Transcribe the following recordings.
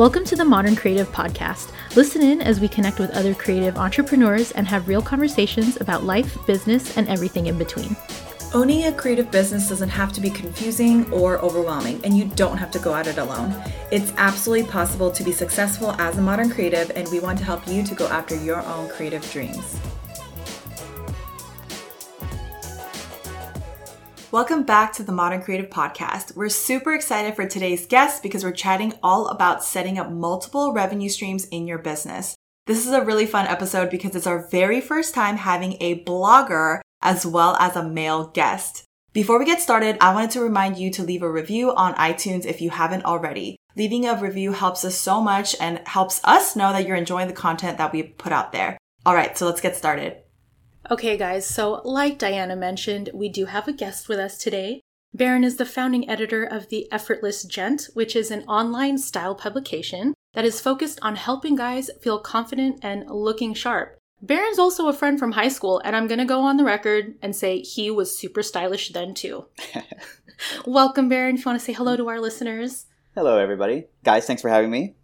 Welcome to the Modern Creative Podcast. Listen in as we connect with other creative entrepreneurs and have real conversations about life, business, and everything in between. Owning a creative business doesn't have to be confusing or overwhelming, and you don't have to go at it alone. It's absolutely possible to be successful as a modern creative, and we want to help you to go after your own creative dreams. Welcome back to the Modern Creative Podcast. We're super excited for today's guest because we're chatting all about setting up multiple revenue streams in your business. This is a really fun episode because it's our very first time having a blogger as well as a male guest. Before we get started, I wanted to remind you to leave a review on iTunes if you haven't already. Leaving a review helps us so much and helps us know that you're enjoying the content that we put out there. All right, so let's get started. Okay, guys, so like Dianuh mentioned, we do have a guest with us today. Barron is the founding editor of The Effortless Gent, which is an online style publication that is focused on helping guys feel confident and looking sharp. Barron's also a friend from high school, and I'm gonna go on the record and say he was super stylish then too. Welcome, Barron. If you want to say hello to our listeners. Hello, everybody. Guys, thanks for having me.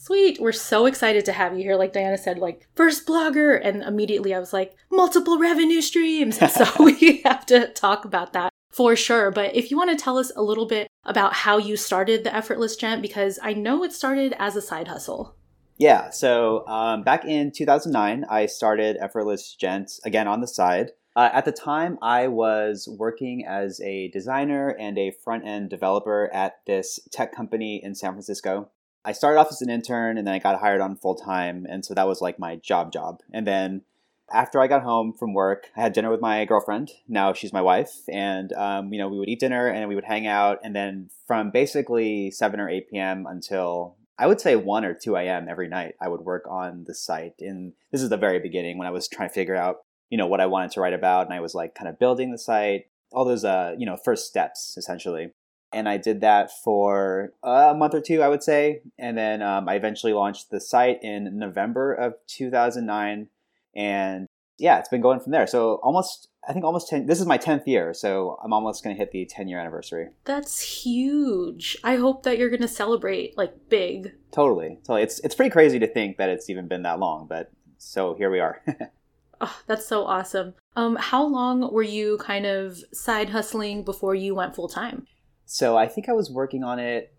Sweet. We're so excited to have you here. Like Dianuh said, like first blogger. And immediately I was like, multiple revenue streams. so we have to talk about that for sure. But if you want to tell us a little bit about how you started the Effortless Gent, because I know it started as a side hustle. Yeah. So um, back in 2009, I started Effortless Gent again on the side. Uh, at the time, I was working as a designer and a front end developer at this tech company in San Francisco. I started off as an intern and then I got hired on full time. And so that was like my job job. And then after I got home from work, I had dinner with my girlfriend. Now she's my wife. And, um, you know, we would eat dinner and we would hang out. And then from basically 7 or 8 p.m. until I would say 1 or 2 a.m. every night, I would work on the site. And this is the very beginning when I was trying to figure out, you know, what I wanted to write about. And I was like kind of building the site, all those, uh, you know, first steps essentially and I did that for a month or two, I would say, and then um, I eventually launched the site in November of 2009, and yeah, it's been going from there. So almost, I think almost ten. This is my tenth year, so I'm almost going to hit the ten year anniversary. That's huge. I hope that you're going to celebrate like big. Totally, totally. It's it's pretty crazy to think that it's even been that long, but so here we are. oh, that's so awesome. Um, how long were you kind of side hustling before you went full time? So I think I was working on it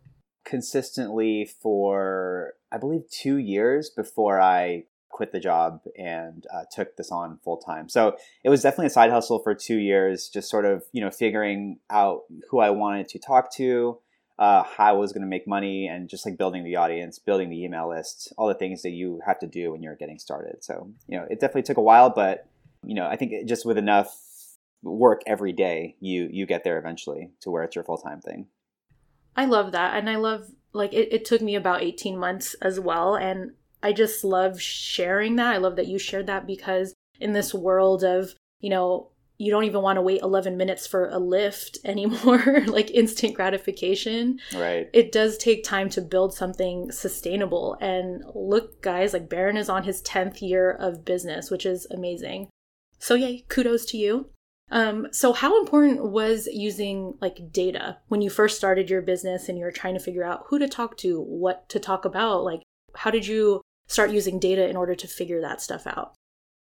consistently for, I believe, two years before I quit the job and uh, took this on full time. So it was definitely a side hustle for two years, just sort of, you know, figuring out who I wanted to talk to, uh, how I was going to make money, and just like building the audience, building the email list, all the things that you have to do when you're getting started. So, you know, it definitely took a while, but, you know, I think just with enough work every day, you you get there eventually to where it's your full time thing. I love that, and I love like it, it took me about eighteen months as well, and I just love sharing that. I love that you shared that because in this world of you know you don't even want to wait 11 minutes for a lift anymore like instant gratification right it does take time to build something sustainable and look guys like Barron is on his 10th year of business which is amazing so yay kudos to you um, so how important was using like data when you first started your business and you're trying to figure out who to talk to, what to talk about? Like, how did you start using data in order to figure that stuff out?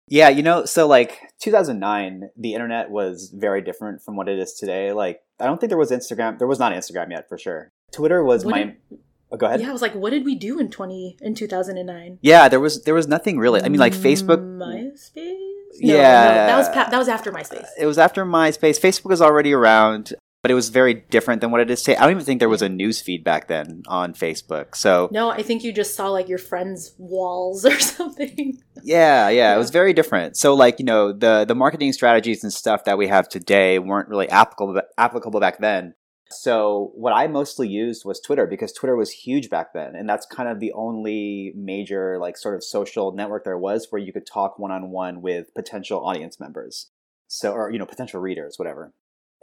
Yeah, you know, so like 2009, the internet was very different from what it is today. Like, I don't think there was Instagram. There was not Instagram yet, for sure. Twitter was what my. Did, oh, go ahead. Yeah, I was like, what did we do in 20 in 2009? Yeah, there was there was nothing really. I mean, like Facebook. MySpace. No, yeah, no, that was pa- that was after MySpace. It was after MySpace. Facebook was already around, but it was very different than what it is today. I don't even think there was a news feed back then on Facebook. So no, I think you just saw like your friends' walls or something. Yeah, yeah, yeah, it was very different. So like you know the the marketing strategies and stuff that we have today weren't really applicable applicable back then. So what I mostly used was Twitter because Twitter was huge back then, and that's kind of the only major like sort of social network there was where you could talk one on one with potential audience members, so or you know potential readers, whatever.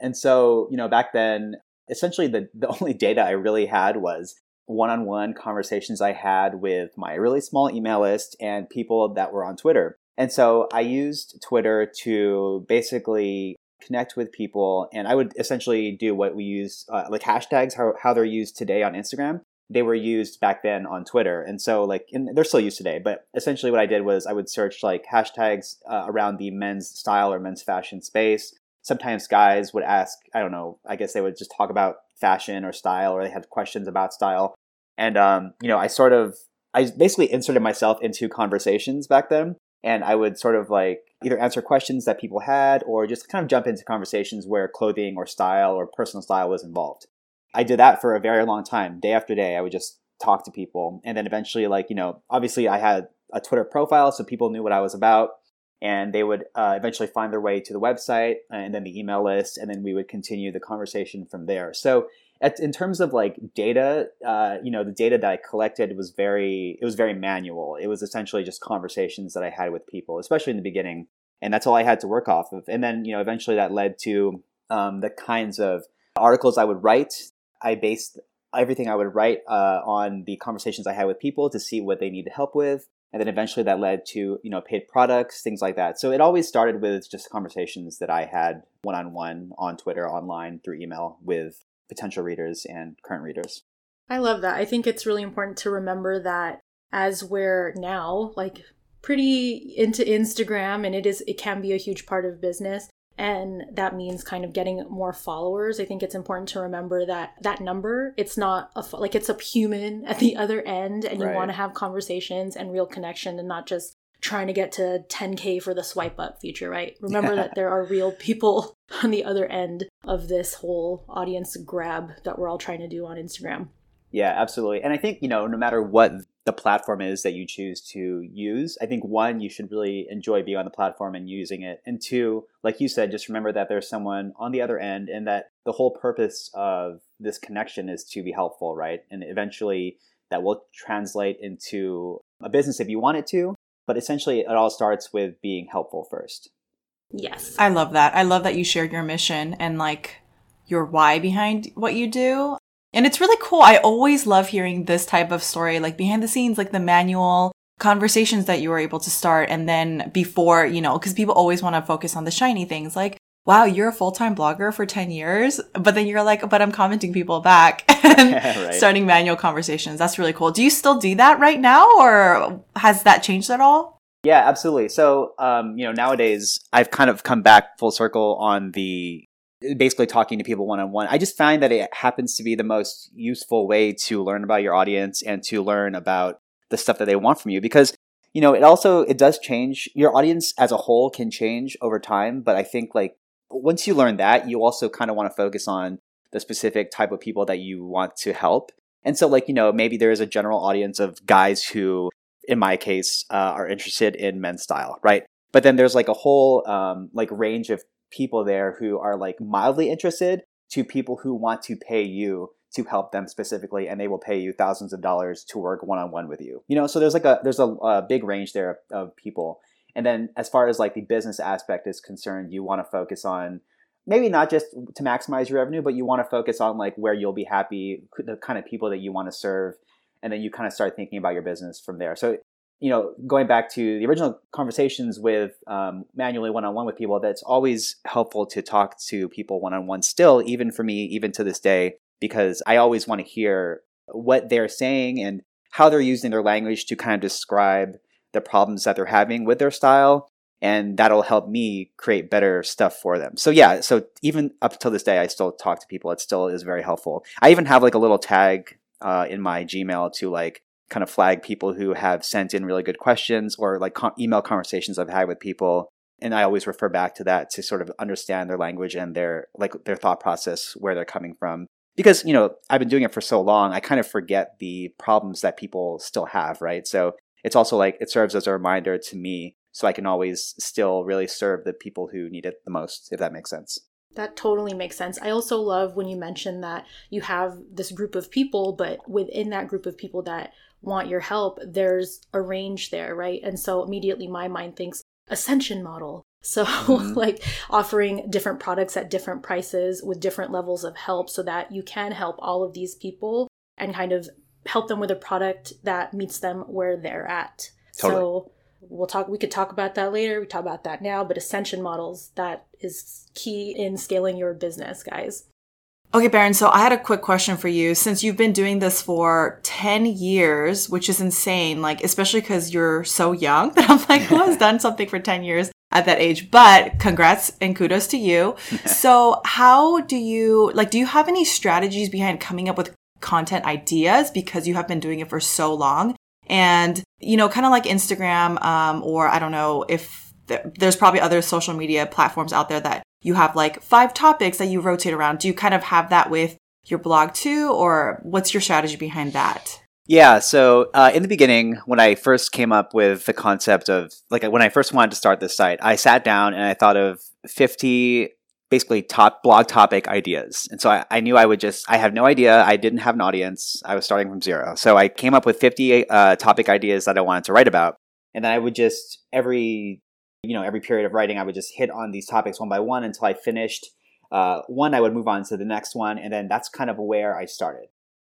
And so you know back then, essentially the the only data I really had was one on one conversations I had with my really small email list and people that were on Twitter. And so I used Twitter to basically connect with people and i would essentially do what we use uh, like hashtags how, how they're used today on instagram they were used back then on Twitter. And so, like, and they're still used today. But essentially, what I did was I would search like hashtags uh, around the men's style or men's fashion space. Sometimes guys would ask, I don't know, I guess they would just talk about fashion or style, or they had questions about style. And, um, you know, I sort of, I basically inserted myself into conversations back then. And I would sort of like either answer questions that people had or just kind of jump into conversations where clothing or style or personal style was involved. I did that for a very long time. Day after day, I would just talk to people. And then eventually, like, you know, obviously I had a Twitter profile, so people knew what I was about. And they would uh, eventually find their way to the website and then the email list. And then we would continue the conversation from there. So, at, in terms of like data, uh, you know, the data that I collected was very, it was very manual. It was essentially just conversations that I had with people, especially in the beginning. And that's all I had to work off of. And then, you know, eventually that led to um, the kinds of articles I would write I based everything I would write uh, on the conversations I had with people to see what they needed help with. And then eventually that led to, you know, paid products, things like that. So it always started with just conversations that I had one on one on Twitter, online, through email with potential readers and current readers. I love that. I think it's really important to remember that as we're now like pretty into Instagram and it is it can be a huge part of business and that means kind of getting more followers i think it's important to remember that that number it's not a like it's a human at the other end and you want to have conversations and real connection and not just trying to get to 10k for the swipe up feature right remember that there are real people on the other end of this whole audience grab that we're all trying to do on instagram yeah absolutely and i think you know no matter what the platform is that you choose to use. I think one, you should really enjoy being on the platform and using it. And two, like you said, just remember that there's someone on the other end and that the whole purpose of this connection is to be helpful, right? And eventually that will translate into a business if you want it to. But essentially, it all starts with being helpful first. Yes. I love that. I love that you shared your mission and like your why behind what you do. And it's really cool. I always love hearing this type of story, like behind the scenes, like the manual conversations that you were able to start. And then before, you know, because people always want to focus on the shiny things like, wow, you're a full time blogger for 10 years. But then you're like, but I'm commenting people back and right. starting manual conversations. That's really cool. Do you still do that right now or has that changed at all? Yeah, absolutely. So, um, you know, nowadays I've kind of come back full circle on the basically talking to people one on one. I just find that it happens to be the most useful way to learn about your audience and to learn about the stuff that they want from you because you know it also it does change your audience as a whole can change over time but i think like once you learn that you also kind of want to focus on the specific type of people that you want to help. And so like you know maybe there is a general audience of guys who in my case uh, are interested in men's style right? But then there's like a whole um, like range of people there who are like mildly interested to people who want to pay you to help them specifically and they will pay you thousands of dollars to work one-on-one with you you know? So there's like a there's a, a big range there of, of people and then as far as like the business aspect is concerned you want to focus on maybe not just to maximize your revenue but you want to focus on like where you'll be happy the kind of people that you want to serve and then you kind of start thinking about your business from there. So you know, going back to the original conversations with um, manually one on one with people, that's always helpful to talk to people one on one still, even for me, even to this day, because I always want to hear what they're saying and how they're using their language to kind of describe the problems that they're having with their style. And that'll help me create better stuff for them. So, yeah, so even up until this day, I still talk to people. It still is very helpful. I even have like a little tag uh, in my Gmail to like kind of flag people who have sent in really good questions or like email conversations I've had with people. And I always refer back to that to sort of understand their language and their like their thought process, where they're coming from. Because you know I've been doing it for so long, I kind of forget the problems that people still have, right? So it's also like it serves as a reminder to me, so I can always still really serve the people who need it the most, if that makes sense. That totally makes sense. I also love when you mention that you have this group of people, but within that group of people that want your help, there's a range there, right? And so immediately my mind thinks ascension model. So, mm-hmm. like offering different products at different prices with different levels of help so that you can help all of these people and kind of help them with a product that meets them where they're at. Totally. So, we'll talk we could talk about that later. We talk about that now, but ascension models that is key in scaling your business, guys. Okay, Barron, so I had a quick question for you. Since you've been doing this for 10 years, which is insane, like, especially because you're so young, that I'm like, who has done something for 10 years at that age? But congrats and kudos to you. so, how do you, like, do you have any strategies behind coming up with content ideas because you have been doing it for so long? And, you know, kind of like Instagram, um, or I don't know if there's probably other social media platforms out there that you have like five topics that you rotate around. Do you kind of have that with your blog too, or what's your strategy behind that? Yeah, so uh, in the beginning, when I first came up with the concept of like when I first wanted to start this site, I sat down and I thought of 50 basically top blog topic ideas. And so I, I, knew I would just, I have no idea. I didn't have an audience. I was starting from zero. So I came up with 50 uh, topic ideas that I wanted to write about. And then I would just, every, you know, every period of writing, I would just hit on these topics one by one until I finished uh, one. I would move on to the next one. And then that's kind of where I started.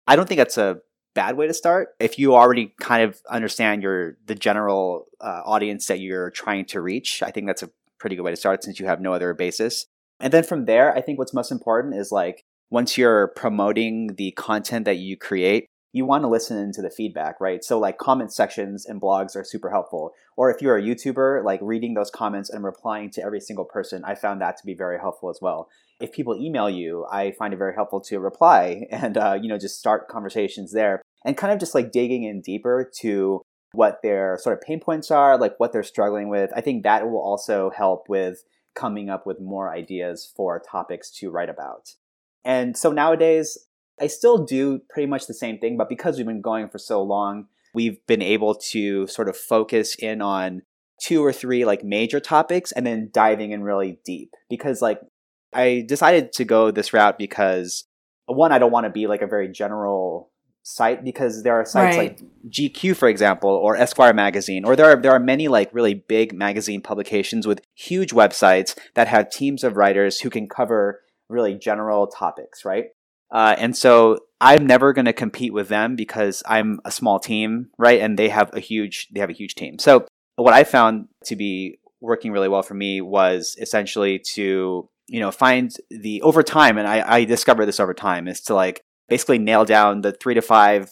I don't think that's a bad way to start. If you already kind of understand your, the general uh, audience that you're trying to reach, I think that's a pretty good way to start since you have no other basis. And then from there, I think what's most important is like once you're promoting the content that you create, you want to listen to the feedback, right? So like comment sections and blogs are super helpful. Or if you're a YouTuber, like reading those comments and replying to every single person, I found that to be very helpful as well. If people email you, I find it very helpful to reply and uh, you know just start conversations there and kind of just like digging in deeper to what their sort of pain points are, like what they're struggling with. I think that will also help with coming up with more ideas for topics to write about. And so nowadays, I still do pretty much the same thing, but because we've been going for so long, we've been able to sort of focus in on two or three like major topics and then diving in really deep. Because like I decided to go this route because one, I don't want to be like a very general site because there are sites right. like GQ, for example, or Esquire magazine, or there are there are many like really big magazine publications with huge websites that have teams of writers who can cover really general topics, right? Uh, and so I'm never going to compete with them because I'm a small team, right? And they have a huge they have a huge team. So what I found to be working really well for me was essentially to you know find the over time, and I, I discovered this over time is to like basically nail down the three to five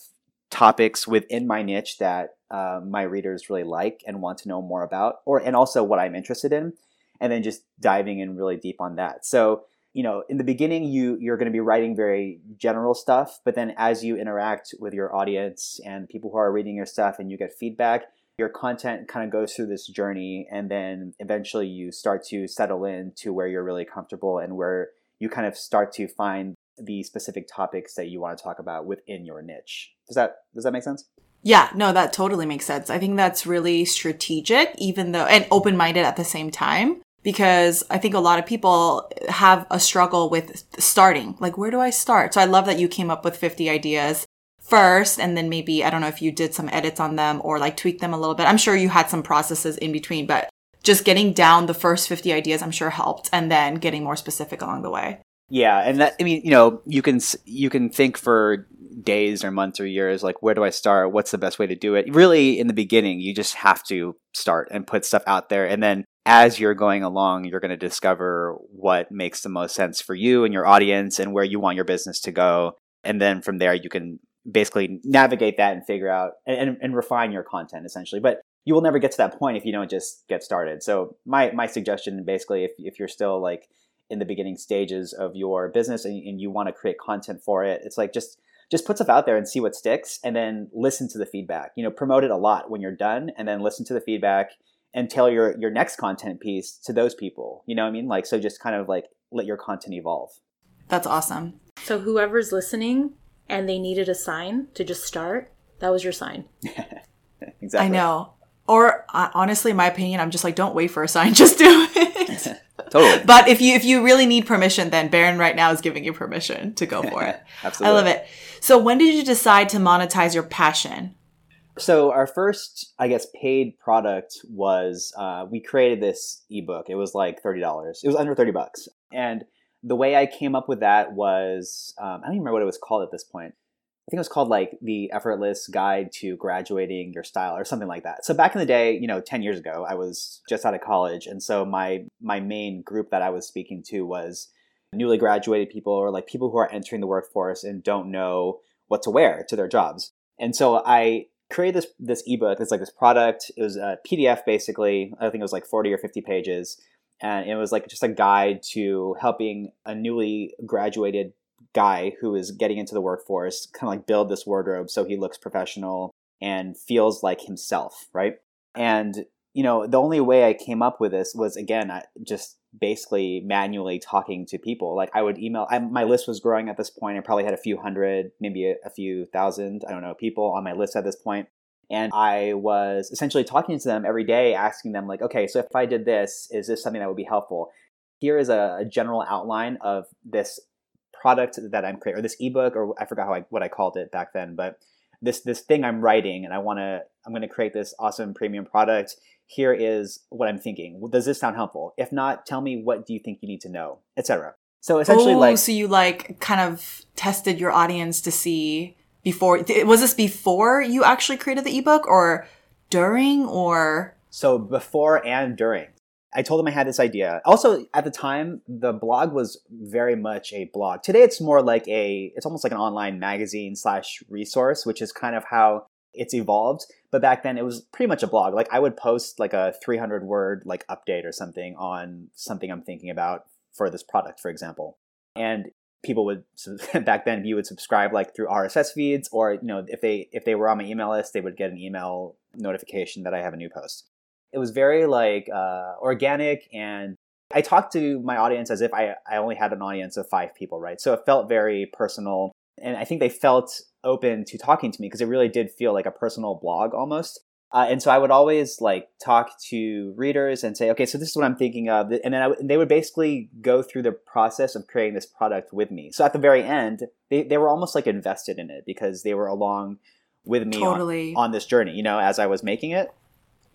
topics within my niche that uh, my readers really like and want to know more about, or and also what I'm interested in, and then just diving in really deep on that. So you know, in the beginning, you you're going to be writing very general stuff, but then as you interact with your audience and people who are reading your stuff, and you get feedback, your content kind of goes through this journey, and then eventually you start to settle in to where you're really comfortable and where you kind of start to find the specific topics that you want to talk about within your niche. Does that does that make sense? Yeah, no, that totally makes sense. I think that's really strategic, even though and open minded at the same time. Because I think a lot of people have a struggle with starting. Like, where do I start? So I love that you came up with 50 ideas first and then maybe I don't know if you did some edits on them or like tweak them a little bit. I'm sure you had some processes in between, but just getting down the first 50 ideas I'm sure helped and then getting more specific along the way. Yeah, and that I mean, you know, you can you can think for days or months or years like where do I start? What's the best way to do it? Really in the beginning, you just have to start and put stuff out there and then as you're going along, you're going to discover what makes the most sense for you and your audience and where you want your business to go. And then from there, you can basically navigate that and figure out and, and, and refine your content essentially. But you will never get to that point if you don't just get started. So my, my suggestion basically, if, if you're still like in the beginning stages of your business and, and you want to create content for it, it's like just just put stuff out there and see what sticks and then listen to the feedback. You know, promote it a lot when you're done and then listen to the feedback and tell your your next content piece to those people. You know what I mean? Like so just kind of like let your content evolve. That's awesome. So whoever's listening and they needed a sign to just start, that was your sign. exactly. I know. Or uh, honestly, in my opinion, I'm just like, don't wait for a sign, just do it. totally. But if you if you really need permission, then Barron right now is giving you permission to go for it. Absolutely. I love it. So when did you decide to monetize your passion? So our first, I guess, paid product was uh, we created this ebook. It was like thirty dollars. It was under thirty bucks, and the way I came up with that was um, I don't even remember what it was called at this point. I think it was called like the effortless guide to graduating your style or something like that. So back in the day, you know, 10 years ago, I was just out of college. And so my, my main group that I was speaking to was, newly graduated people or like people who are entering the workforce and don't know what to wear to their jobs. And so I created this this ebook. It's like this product. It was a PDF basically. I think it was like 40 or 50 pages. And it was like just a guide to helping a newly graduated guy who is getting into the workforce kind of like build this wardrobe so he looks professional and feels like himself, right? And you know, the only way I came up with this was again just basically manually talking to people. Like I would email. I, my list was growing at this point. I probably had a few hundred, maybe a, a few thousand. I don't know people on my list at this point. And I was essentially talking to them every day, asking them like, okay, so if I did this, is this something that would be helpful? Here is a, a general outline of this product that I'm creating, or this ebook, or I forgot how I, what I called it back then, but this this thing I'm writing, and I want to I'm going to create this awesome premium product here is what I'm thinking. Does this sound helpful? If not, tell me what do you think you need to know, etc. So essentially, oh, like, so you like kind of tested your audience to see before. Was this before you actually created the ebook, or during, or so before and during? I told them I had this idea. Also, at the time, the blog was very much a blog. Today, it's more like a, it's almost like an online magazine slash resource, which is kind of how it's evolved. But back then it was pretty much a blog. Like I would post like a 300 word like update or something on something I'm thinking about for this product, for example. And people would back then you would subscribe like through RSS feeds or you know if they if they were on my email list they would get an email notification that I have a new post. It was very like uh, organic and I talked to my audience as if I, I only had an audience of five people, right? So it felt very personal. And I think they felt open to talking to me because it really did feel like a personal blog almost. Uh, and so I would always like talk to readers and say, okay, so this is what I'm thinking of, and then they would basically go through the process of creating this product with me. So at the very end, they, they were almost like invested in it because they were along with me totally. on, on, this journey, you know, as I was making it.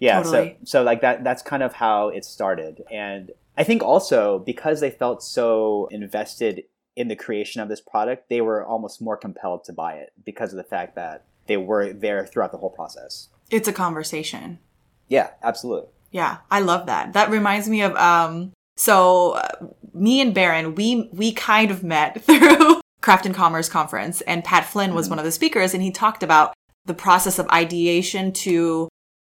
Yeah, totally. so so like that that's kind of how it started. And I think also because they felt so invested in the creation of this product, they were almost more compelled to buy it because of the fact that they were there throughout the whole process. It's a conversation. Yeah, absolutely. Yeah, I love that. That reminds me of um so uh, me and Barron, we we kind of met through Craft and Commerce conference and Pat Flynn was mm-hmm. one of the speakers and he talked about the process of ideation to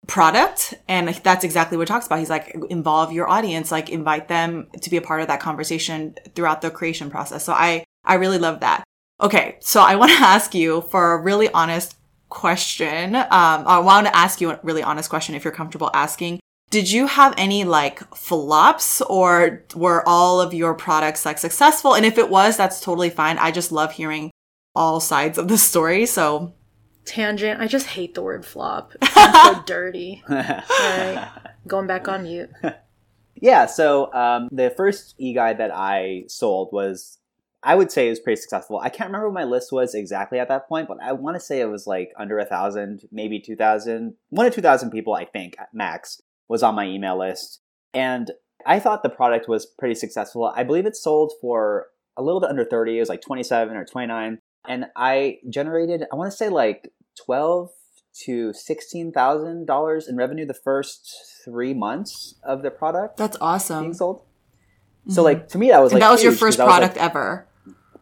product and that's exactly what he talks about. He's like involve your audience like invite them to be a part of that conversation throughout the creation process. So i i really love that. Okay so i want to ask you for a really honest question. Um i want to ask you a really honest question if you're comfortable asking. Did you have any like flops or were all of your products like successful? And if it was that's totally fine. I just love hearing all sides of the story so tangent. I just hate the word flop. It sounds so dirty. All right, going back on mute. Yeah, so um, the first e-guide that I sold was, I would say, it was pretty successful. I can't remember what my list was exactly at that point, but I want to say it was like under a thousand, maybe two thousand, one or two thousand people, I think, max, was on my email list, and I thought the product was pretty successful. I believe it sold for a little bit under 30. It was like 27 or 29. And I generated, I want to say like twelve to sixteen thousand dollars in revenue the first three months of the product. That's awesome. Being sold. Mm-hmm. So like to me that was like that was your first product was, like, ever.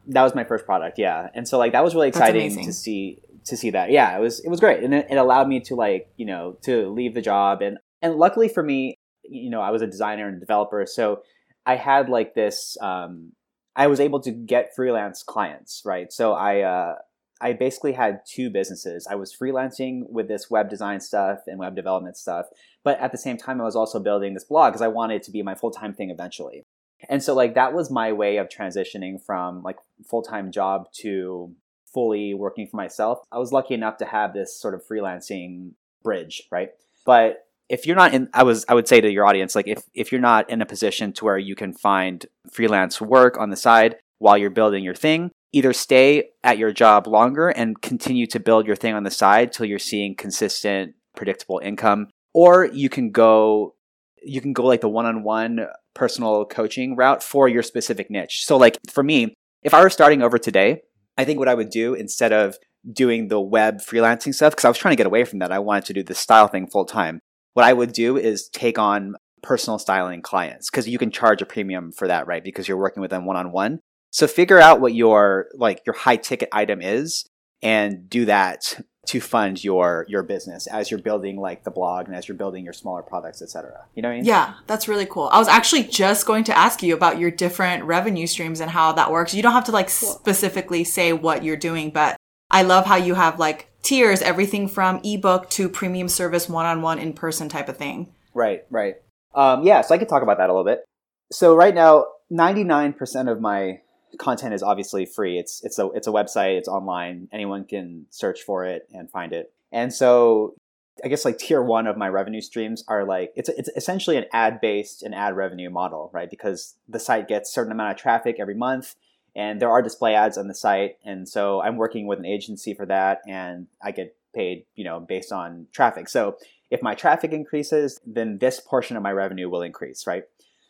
That was my first product, yeah. And so like that was really exciting to see to see that. Yeah, it was it was great, and it, it allowed me to like you know to leave the job and and luckily for me, you know, I was a designer and developer, so I had like this. Um, I was able to get freelance clients, right? So I uh, I basically had two businesses. I was freelancing with this web design stuff and web development stuff, but at the same time, I was also building this blog because I wanted it to be my full time thing eventually. And so, like, that was my way of transitioning from like full time job to fully working for myself. I was lucky enough to have this sort of freelancing bridge, right? But if you're not in i was i would say to your audience like if if you're not in a position to where you can find freelance work on the side while you're building your thing either stay at your job longer and continue to build your thing on the side till you're seeing consistent predictable income or you can go you can go like the one-on-one personal coaching route for your specific niche so like for me if i were starting over today i think what i would do instead of doing the web freelancing stuff because i was trying to get away from that i wanted to do the style thing full time what i would do is take on personal styling clients because you can charge a premium for that, right? Because you're working with them one on one. So figure out what your like your high ticket item is and do that to fund your your business as you're building like the blog and as you're building your smaller products, etc. You know what I mean? Yeah, that's really cool. I was actually just going to ask you about your different revenue streams and how that works. You don't have to like cool. specifically say what you're doing, but I love how you have like tiers, everything from ebook to premium service, one-on-one, in-person type of thing. Right, right. Um, yeah, so I could talk about that a little bit. So right now, 99% of my content is obviously free. It's it's a it's a website. It's online. Anyone can search for it and find it. And so, I guess like tier one of my revenue streams are like it's it's essentially an ad based and ad revenue model, right? Because the site gets certain amount of traffic every month, and there are display ads on the site. And so I'm working with an agency for that, and I get paid, you know, based on traffic. So if my traffic increases, then this portion of my revenue will increase, right?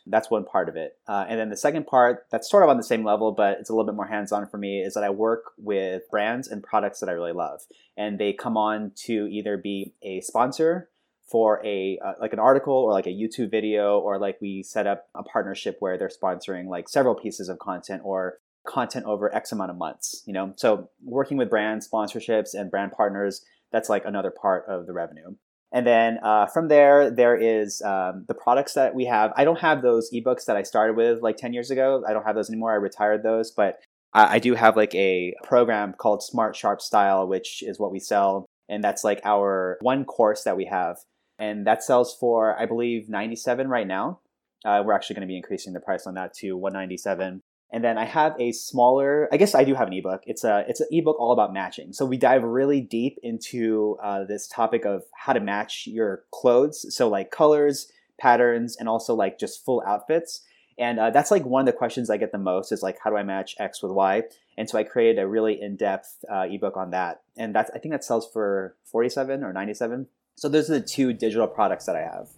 That's one part of it. Uh, and then the second part, that's sort of on the same level, but it's a little bit more hands on for me, is that I work with brands and products that I really love. And they come on to either be a sponsor for a uh, like an article or like a YouTube video or like we set up a partnership where they're sponsoring like several pieces of content or content over X amount of months, you know? So working with brand sponsorships and brand partners, that's like another part of the revenue. And then uh, from there, there is um, the products that we have. I don't have those ebooks that I started with like 10 years ago. I don't have those anymore. I retired those, but I, I do have like a program called Smart Sharp Style, which is what we sell. And that's like our one course that we have. And that sells for, I believe, 97 right now. Uh, we're actually going to be increasing the price on that to 197 and then I have a smaller, I guess I do have an ebook. It's a it's an ebook all about matching. So we dive really deep into uh, this topic of how to match your clothes. So like colors, patterns, and also like just full outfits. And uh, that's like one of the questions I get the most is like, how do I match X with Y? And so I created a really in-depth uh, ebook on that. And that's I think that sells for 47 or 97. So those are the two digital products that I have.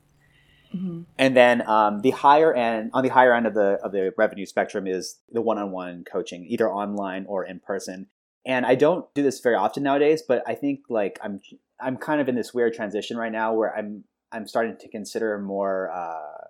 Mm-hmm. And then um, the higher end, on the higher end of the of the revenue spectrum, is the one-on-one coaching, either online or in person. And I don't do this very often nowadays, but I think like I'm I'm kind of in this weird transition right now where I'm I'm starting to consider more uh,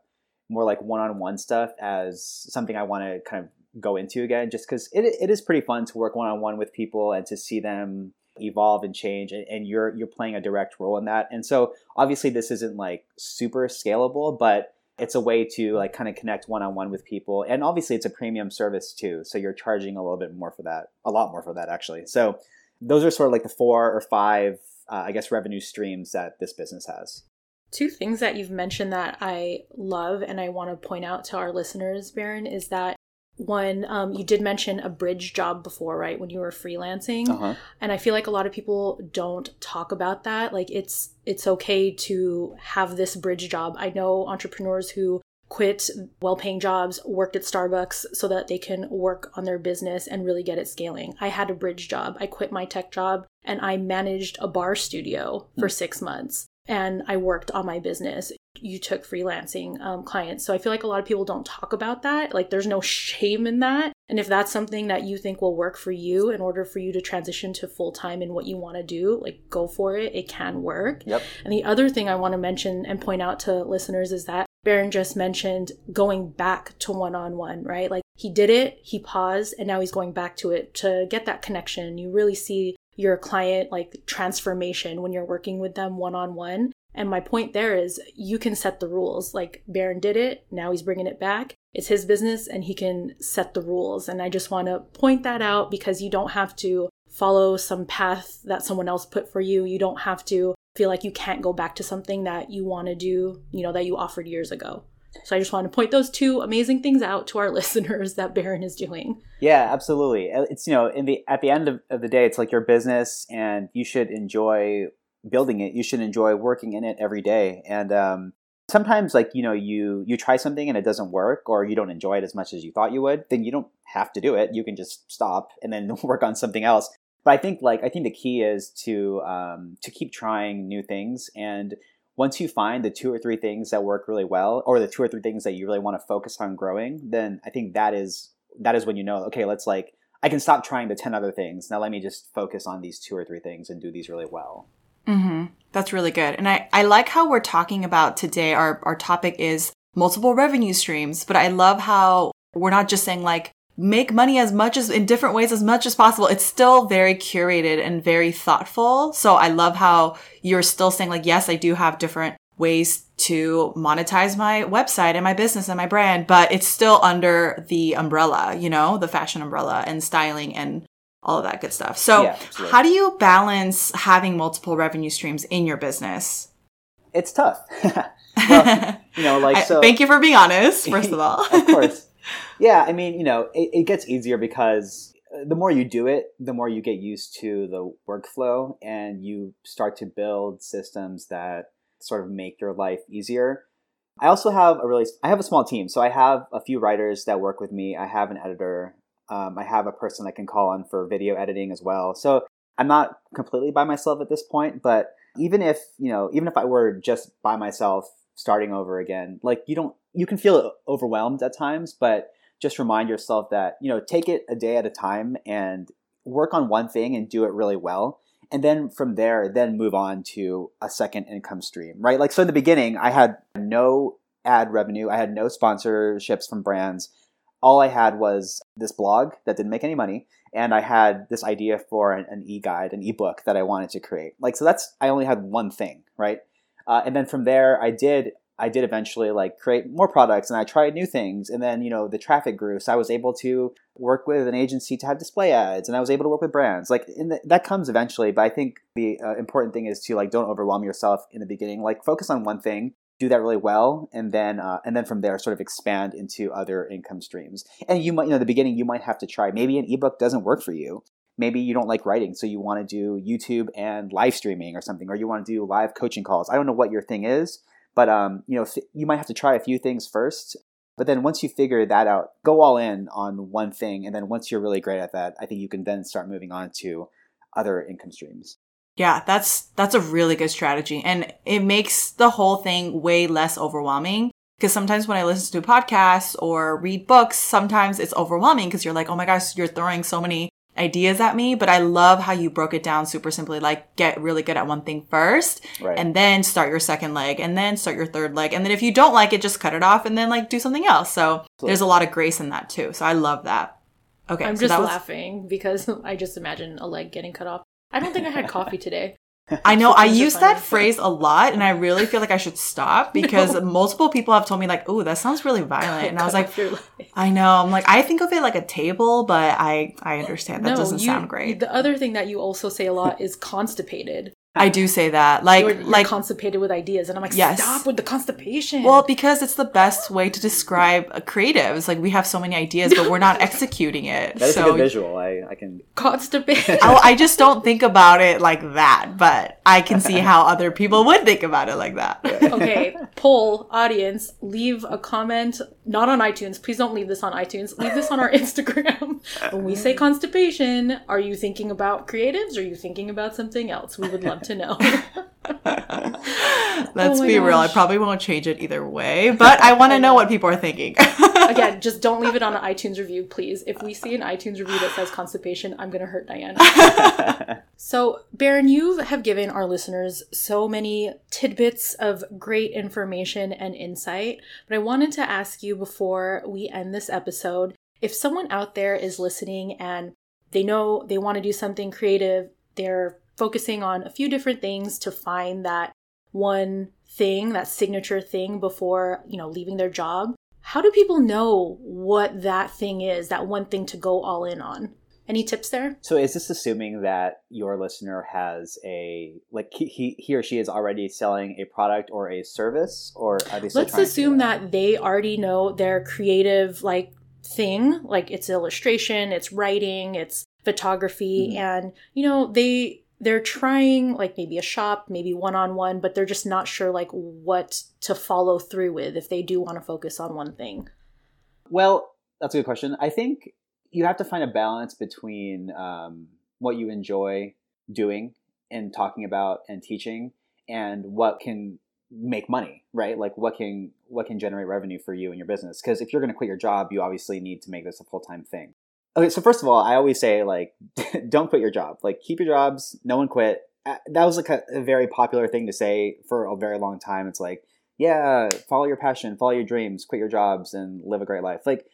more like one-on-one stuff as something I want to kind of go into again, just because it it is pretty fun to work one-on-one with people and to see them evolve and change and, and you're you're playing a direct role in that. And so obviously this isn't like super scalable but it's a way to like kind of connect one-on-one with people. And obviously it's a premium service too so you're charging a little bit more for that a lot more for that actually. So those are sort of like the four or five uh, i guess revenue streams that this business has. Two things that you've mentioned that i love and i want to point out to our listeners Barron is that one um, you did mention a bridge job before right when you were freelancing uh-huh. and i feel like a lot of people don't talk about that like it's it's okay to have this bridge job i know entrepreneurs who quit well-paying jobs worked at starbucks so that they can work on their business and really get it scaling i had a bridge job i quit my tech job and i managed a barre studio for mm. six months and I worked on my business. You took freelancing um, clients. So I feel like a lot of people don't talk about that. Like there's no shame in that. And if that's something that you think will work for you in order for you to transition to full time in what you want to do, like go for it. It can work. Yep. And the other thing I want to mention and point out to listeners is that Barron just mentioned going back to one on one, right? Like he did it, he paused, and now he's going back to it to get that connection. You really see your client like transformation when you're working with them one on one. And my point there is you can set the rules. Like Barron did it, now he's bringing it back. It's his business and he can set the rules. And I just want to point that out because you don't have to follow some path that someone else put for you. You don't have to feel like you can't go back to something that you want to do, you know, that you offered years ago. So I just want to point those two amazing things out to our listeners that Barron is doing. Yeah, absolutely. Uh, it's you know, in the at the end of, of the day, it's like your business, and you should enjoy building it. You should enjoy working in it every day. And um, sometimes, like you know, you you try something and it doesn't work, or you don't enjoy it as much as you thought you would. Then you don't have to do it. You can just stop and then work on something else. But I think like I think the key is to um, to keep trying new things and once you find the two or three things that work really well or the two or three things that you really want to focus on growing then i think that is that is when you know okay let's like i can stop trying the 10 other things now let me just focus on these two or three things and do these really well mm-hmm. that's really good and I, I like how we're talking about today our, our topic is multiple revenue streams. But I love how we're not just saying like, make money as much as in different ways as much as possible. It's still very curated and very thoughtful. So I love how you're still saying like, yes, I do have different ways to monetize my website and my business and my brand, but it's still under the umbrella, you know, the fashion umbrella and styling and all of that good stuff. So, Yeah, how do you balance having multiple revenue streams in your business? It's tough. well, you know, like so. thank you for being honest, first of all. of course. Yeah, I mean, you know, it, it gets easier because uh, the more you do it, the more you get used to the workflow and you start to build systems that sort of make your life easier. I also have a really, I have a small team. So I have a few writers that work with me. I have an editor. Um, I have a person I can call on for video editing as well. So I'm not completely by myself at this point, but even if, you know, even if I were just by myself starting over again, like you don't, you can feel overwhelmed at times, but just remind yourself that, you know, take it a day at a time and work on one thing and do it really well. And then from there, then move on to a second income stream, right? Like, so in the beginning, I had no ad revenue, I had no sponsorships from brands. All I had was this blog that didn't make any money and I had this idea for an, an e-guide, an ebook that I wanted to create. Like, so that's I only had one thing, right? Uh, and then from there, I did I did eventually like create more products, and I tried new things, and then you know the traffic grew, so I was able to work with an agency to have display ads, and I was able to work with brands. Like, the, that comes eventually, but I think the uh, important thing is to like don't overwhelm yourself in the beginning. Like, focus on one thing, do that really well and then uh, and then from there sort of expand into other income streams. And you might you know the beginning you might have to try maybe an ebook doesn't work for you. Maybe you don't like writing so you want to do youtube and live streaming or something or you want to do live coaching calls. I don't know what your thing is but um, you know you might have to try a few things first but then once you figure that out go all in on one thing and then once you're really great at that i think you can then start moving on to other income streams Yeah, that's that's a really good strategy and it makes the whole thing way less overwhelming because sometimes when I listen to podcasts or read books, sometimes it's overwhelming because you're like, "Oh my gosh, you're throwing so many ideas at me." But I love how you broke it down super simply like get really good at one thing first right and then start your second leg and then start your third leg and then if you don't like it just cut it off and then like do something else. So there's a lot of grace in that too. So I love that. Okay, I'm so just was- laughing because I just imagine a leg getting cut off. I don't think I had coffee today. I know I use that phrase a lot and I really feel like I should stop because multiple people have told me like, "Oh, that sounds really violent." And I was like, off your leg. "I know." I'm like, "I think of it like a table, but I I understand that doesn't you- sound great." The other thing that you also say a lot is constipated. I do say that. Like You're, you're like constipated with ideas, and I'm like, Yes. stop with the constipation. well, because it's the best way to describe a creative. It's like we have so many ideas, but we're not executing it. that is a so good visual i, I can constipation. I, oh, I just don't think about it like that, but I can see how other people would think about it like that. okay, poll audience, leave a comment. Not on iTunes. Please don't leave this on iTunes. Leave this on our Instagram. When we say constipation, are you thinking about creatives? Or are you thinking about something else? We would love to know. Oh Let's Oh be real. I probably won't change it either way, but I want to know what people are thinking. Again, just don't leave it on an iTunes review, please. If we see an iTunes review that says constipation, I'm gonna hurt Dianuh. So, Barron, you have given our listeners so many tidbits of great information and insight, but I wanted to ask you before we end this episode if someone out there is listening and they know they want to do something creative, they're focusing on a few different things to find that one thing, that signature thing before, you know, leaving their job. How do people know what that thing is, that one thing to go all in on? Any tips there? So is this assuming that your listener has a like he, he or she is already selling a product or a service or are they still Let's assume that they already know their creative like thing, like it's illustration, it's writing, it's photography, Mhm. and you know, they they're trying like maybe a shop, maybe one on one, but they're just not sure like what to follow through with if they do want to focus on one thing. Well, that's a good question. I think you have to find a balance between um, what you enjoy doing and talking about and teaching, and what can make money, right? Like what can what can generate revenue for you and your business. Because if you're going to quit your job, you obviously need to make this a full time thing. Okay, so first of all, I always say like, don't quit your job. Like keep your jobs. No one quit. Uh, That was like a, a very popular thing to say for a very long time. It's like yeah, follow your passion, follow your dreams, quit your jobs, and live a great life. Like,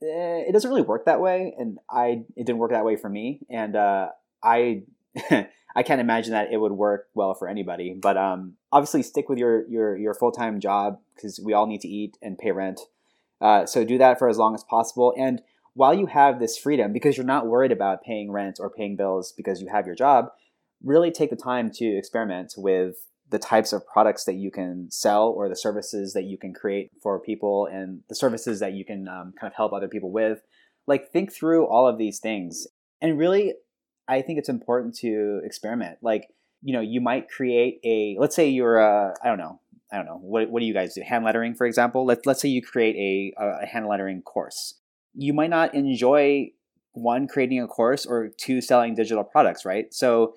eh, it doesn't really work that way, and I it didn't work that way for me, and uh, I I can't imagine that it would work well for anybody. But um, obviously, stick with your your your full time job because we all need to eat and pay rent. Uh, so do that for as long as possible, and while you have this freedom, because you're not worried about paying rent or paying bills because you have your job, really take the time to experiment with the types of products that you can sell or the services that you can create for people and the services that you can um, kind of help other people with. Like, think through all of these things. And really, I think it's important to experiment. Like, you know, you might create a, let's say you're a, I don't know, I don't know, what, what do you guys do? Hand lettering, for example. Let, let's say you create a, a hand lettering course. You might not enjoy one, creating a course, or two, selling digital products, right? So,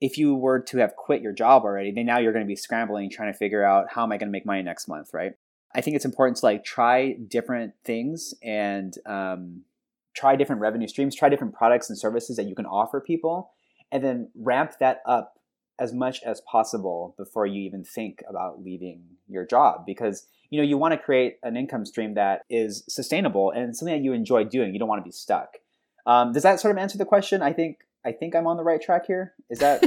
if you were to have quit your job already, then now you're going to be scrambling trying to figure out how am I going to make money next month, right? I think it's important to like try different things and um, try different revenue streams, try different products and services that you can offer people, and then ramp that up as much as possible before you even think about leaving your job because you know you want to create an income stream that is sustainable and something that you enjoy doing you don't want to be stuck um, does that sort of answer the question i think I think I'm on the right track here. Is that?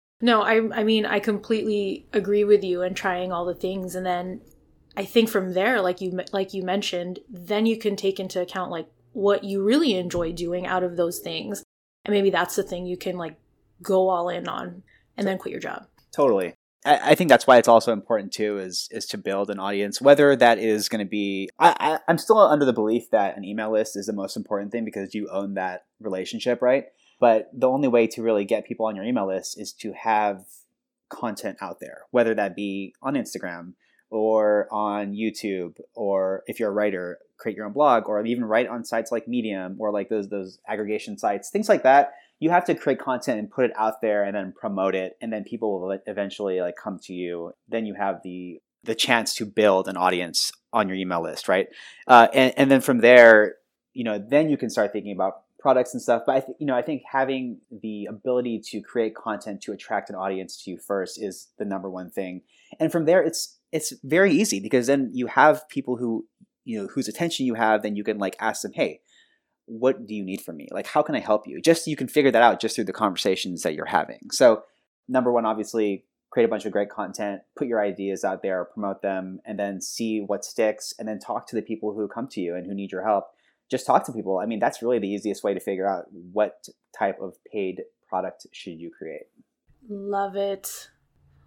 no, I I mean I completely agree with you and trying all the things, and then I think from there, like you like you mentioned, then you can take into account like what you really enjoy doing out of those things, and maybe that's the thing you can like go all in on, and then quit your job. Totally. I, think that's why it's also important too is is to build an audience. Whether that is going to be, I, I I'm still under the belief that an email list is the most important thing because you own that relationship, right? But the only way to really get people on your email list is to have content out there, whether that be on Instagram or on YouTube, or if you're a writer, create your own blog, or even write on sites like Medium or like those those aggregation sites, things like that. You have to create content and put it out there, and then promote it, and then people will eventually like come to you. Then you have the the chance to build an audience on your email list, right? Uh, and, and then from there, you know, then you can start thinking about products and stuff. But I, th- you know, I think having the ability to create content to attract an audience to you first is the number one thing. And from there, it's it's very easy because then you have people who you know whose attention you have. Then you can like ask them, hey. What do you need from me? Like, how can I help you? Just you can figure that out just through the conversations that you're having. So, number one, obviously, create a bunch of great content, put your ideas out there, promote them, and then see what sticks, and then talk to the people who come to you and who need your help just talk to people. I mean, that's really the easiest way to figure out what type of paid product should you create. Love it.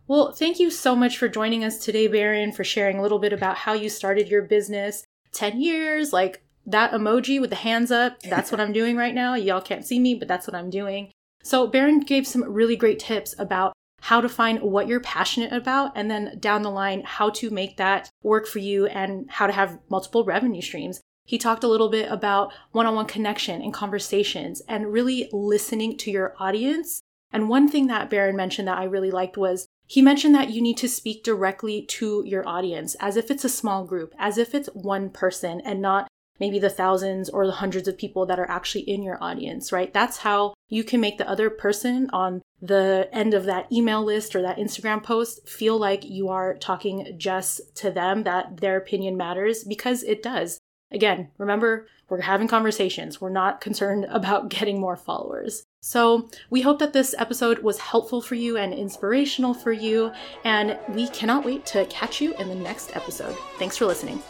Well, thank you so much for joining us today, Barron, for sharing a little bit about how you started your business. 10 years, like that emoji with the hands up, that's what I'm doing right now. Y'all can't see me, but that's what I'm doing. So, Barron gave some really great tips about how to find what you're passionate about, and then down the line, how to make that work for you and how to have multiple revenue streams. He talked a little bit about one on one connection and conversations and really listening to your audience. And one thing that Barron mentioned that I really liked was he mentioned that you need to speak directly to your audience as if it's a small group, as if it's one person and not maybe the thousands or the hundreds of people that are actually in your audience, right? That's how you can make the other person on the end of that email list or that Instagram post feel like you are talking just to them, that their opinion matters because it does. Again, remember, we're having conversations. We're not concerned about getting more followers. So, we hope that this episode was helpful for you and inspirational for you, and we cannot wait to catch you in the next episode. Thanks for listening.